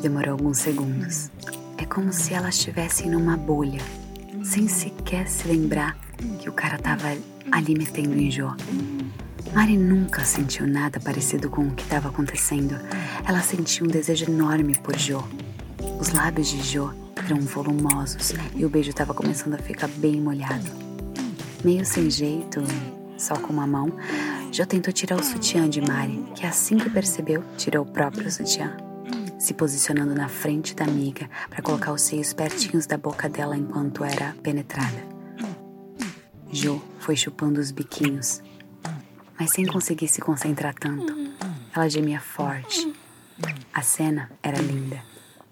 demorou alguns segundos. É como se elas estivessem numa bolha, sem sequer se lembrar que o cara tava ali metendo em Jô. Mari nunca sentiu nada parecido com o que estava acontecendo. Ela sentiu um desejo enorme por Jô. Os lábios de Jô eram volumosos e o beijo estava começando a ficar bem molhado. Meio sem jeito, só com uma mão, Jô tentou tirar o sutiã de Mari, que assim que percebeu, tirou o próprio sutiã, se posicionando na frente da amiga para colocar os seios pertinhos da boca dela enquanto era penetrada. Jô foi chupando os biquinhos, mas sem conseguir se concentrar tanto. Ela gemia forte. A cena era linda.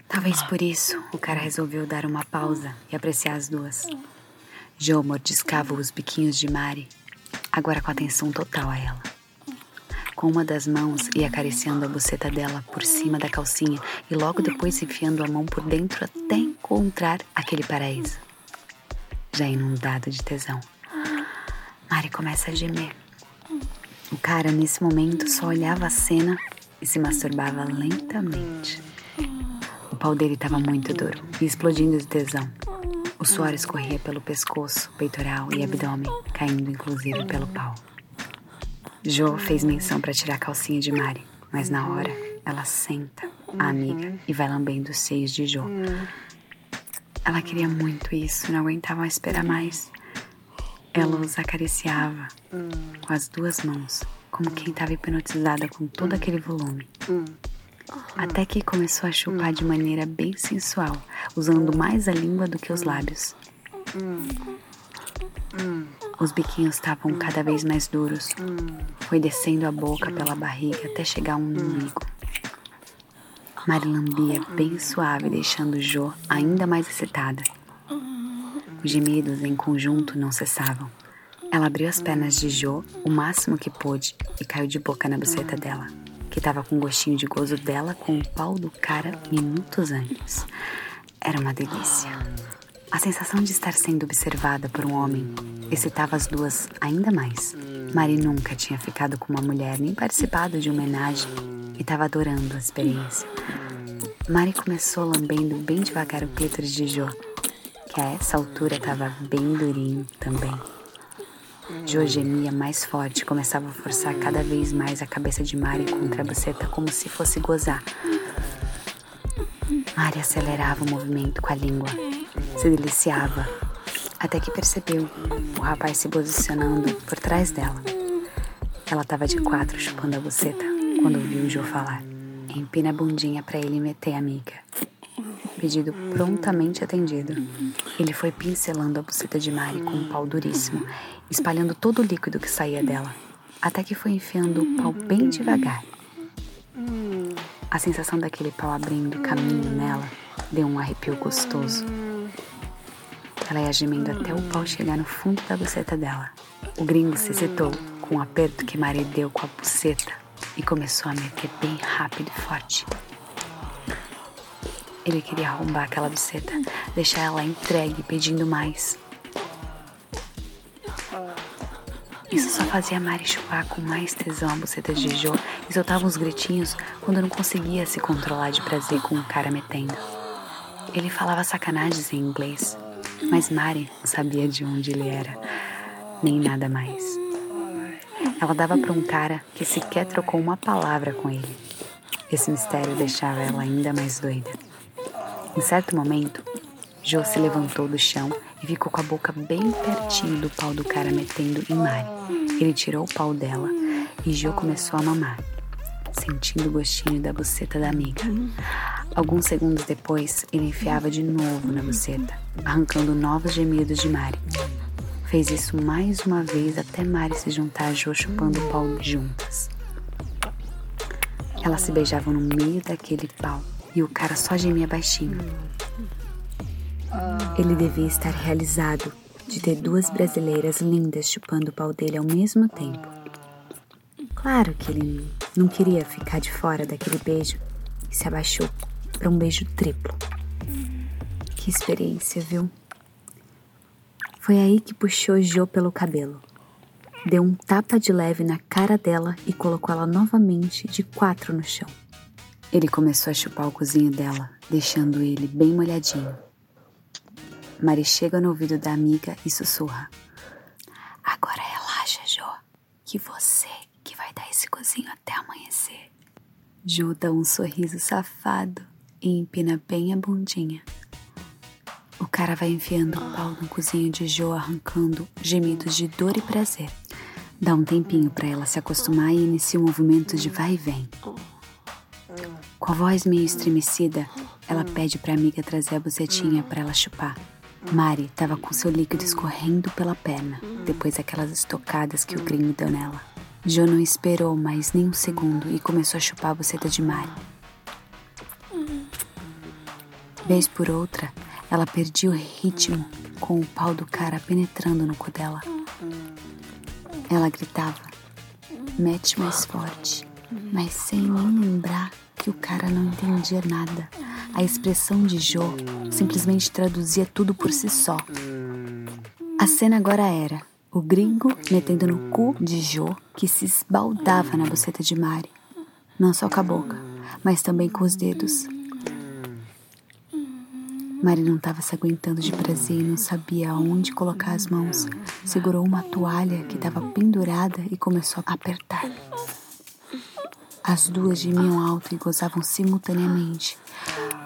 Talvez por isso o cara resolveu dar uma pausa e apreciar as duas. Joe mordiscava os biquinhos de Mari, agora com atenção total a ela. Com uma das mãos ia acariciando a buceta dela por cima da calcinha e logo depois enfiando a mão por dentro até encontrar aquele paraíso. Já inundado de tesão. Mari começa a gemer. O cara, nesse momento, só olhava a cena e se masturbava lentamente pau dele estava muito duro e explodindo de tesão. O suor escorria pelo pescoço, peitoral e abdômen, caindo inclusive pelo pau. Jo fez menção para tirar a calcinha de Mari, mas na hora ela senta a amiga e vai lambendo os seios de Jo. Ela queria muito isso, não aguentava esperar mais. Ela os acariciava com as duas mãos, como quem estava hipnotizada com todo aquele volume. Até que começou a chupar de maneira bem sensual, usando mais a língua do que os lábios. Os biquinhos estavam cada vez mais duros. Foi descendo a boca pela barriga até chegar um umbigo. Mari lambia bem suave, deixando Jo ainda mais excitada. Os gemidos em conjunto não cessavam. Ela abriu as pernas de Jo o máximo que pôde e caiu de boca na buceta dela que estava com gostinho de gozo dela com o pau do cara minutos antes. Era uma delícia. A sensação de estar sendo observada por um homem excitava as duas ainda mais. Mari nunca tinha ficado com uma mulher nem participado de uma homenagem e estava adorando a experiência. Mari começou lambendo bem devagar o clítoris de Jo, que a essa altura estava bem durinho também. Jo gemia mais forte, começava a forçar cada vez mais a cabeça de Mari contra a buceta como se fosse gozar. Mari acelerava o movimento com a língua, se deliciava, até que percebeu o rapaz se posicionando por trás dela. Ela estava de quatro chupando a buceta quando ouviu Jo falar. Empina a bundinha para ele meter, amiga. Pedido prontamente atendido. Ele foi pincelando a buceta de Mari com um pau duríssimo espalhando todo o líquido que saía dela, até que foi enfiando o pau bem devagar. A sensação daquele pau abrindo caminho nela deu um arrepio gostoso. Ela ia gemendo até o pau chegar no fundo da buceta dela. O gringo se excitou com o aperto que Mari deu com a buceta e começou a meter bem rápido e forte. Ele queria arrombar aquela buceta, deixar ela entregue pedindo mais. Isso só fazia Mari chupar com mais tesão a buceta de Jo e soltava uns gritinhos quando não conseguia se controlar de prazer com o cara metendo. Ele falava sacanagens em inglês, mas Mari sabia de onde ele era, nem nada mais. Ela dava para um cara que sequer trocou uma palavra com ele. Esse mistério deixava ela ainda mais doida. Em certo momento, Jo se levantou do chão e ficou com a boca bem pertinho do pau do cara metendo em Mari. Ele tirou o pau dela e Jo começou a mamar, sentindo o gostinho da buceta da amiga. Alguns segundos depois, ele enfiava de novo na buceta, arrancando novos gemidos de Mari. Fez isso mais uma vez até Mari se juntar a Jo chupando o pau juntas. Elas se beijavam no meio daquele pau e o cara só gemia baixinho. Ele devia estar realizado de ter duas brasileiras lindas chupando o pau dele ao mesmo tempo. Claro que ele não queria ficar de fora daquele beijo e se abaixou para um beijo triplo. Que experiência, viu? Foi aí que puxou Jo pelo cabelo. Deu um tapa de leve na cara dela e colocou ela novamente de quatro no chão. Ele começou a chupar o cozinho dela, deixando ele bem molhadinho. Mari chega no ouvido da amiga e sussurra: Agora relaxa, Jo, que você que vai dar esse cozinho até amanhecer. Jo dá um sorriso safado e empina bem a bundinha. O cara vai enfiando o pau no cozinho de Jo, arrancando gemidos de dor e prazer. Dá um tempinho para ela se acostumar e inicia um movimento de vai e vem. Com a voz meio estremecida, ela pede para a amiga trazer a bucetinha para ela chupar. Mari estava com seu líquido escorrendo pela perna, depois daquelas estocadas que o gringo deu nela. Jo não esperou mais nem um segundo e começou a chupar a buceta de Mari. Vez por outra, ela perdia o ritmo com o pau do cara penetrando no cu dela. Ela gritava, mete mais forte, mas sem nem lembrar que o cara não entendia nada. A expressão de Jo simplesmente traduzia tudo por si só. A cena agora era o gringo metendo no cu de Jo, que se esbaldava na buceta de Mari. Não só com a boca, mas também com os dedos. Mari não estava se aguentando de prazer e não sabia aonde colocar as mãos. Segurou uma toalha que estava pendurada e começou a apertar. As duas gemiam alto e gozavam simultaneamente.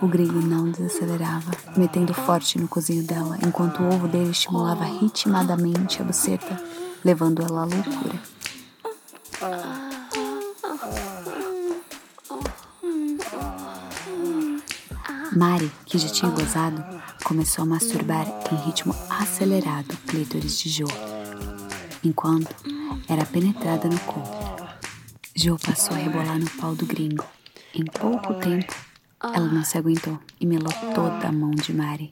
O gringo não desacelerava, metendo forte no cozinho dela, enquanto o ovo dele estimulava ritmadamente a buceta, levando ela à loucura. Mari, que já tinha gozado, começou a masturbar em ritmo acelerado o clítoris de Jo, enquanto era penetrada no cu. Jo passou a rebolar no pau do gringo. Em pouco tempo, ela não se aguentou e melou toda a mão de Mari.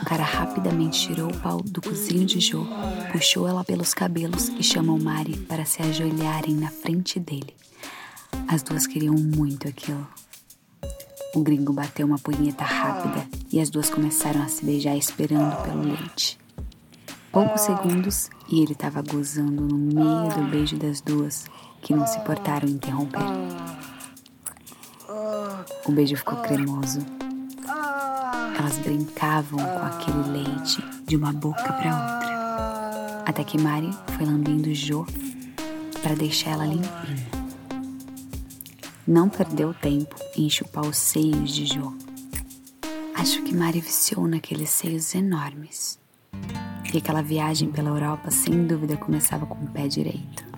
O cara rapidamente tirou o pau do cozinho de Jo, puxou ela pelos cabelos e chamou Mari para se ajoelharem na frente dele. As duas queriam muito aquilo. O gringo bateu uma punheta rápida e as duas começaram a se beijar esperando pelo leite. Poucos segundos e ele estava gozando no meio do beijo das duas, que não se importaram em interromper. O beijo ficou cremoso. Elas brincavam com aquele leite de uma boca para outra, até que Mari foi lambendo Jo para deixar ela limpinha. Não perdeu tempo em chupar os seios de Jo. Acho que Mari viciou naqueles seios enormes. E aquela viagem pela Europa sem dúvida começava com o pé direito.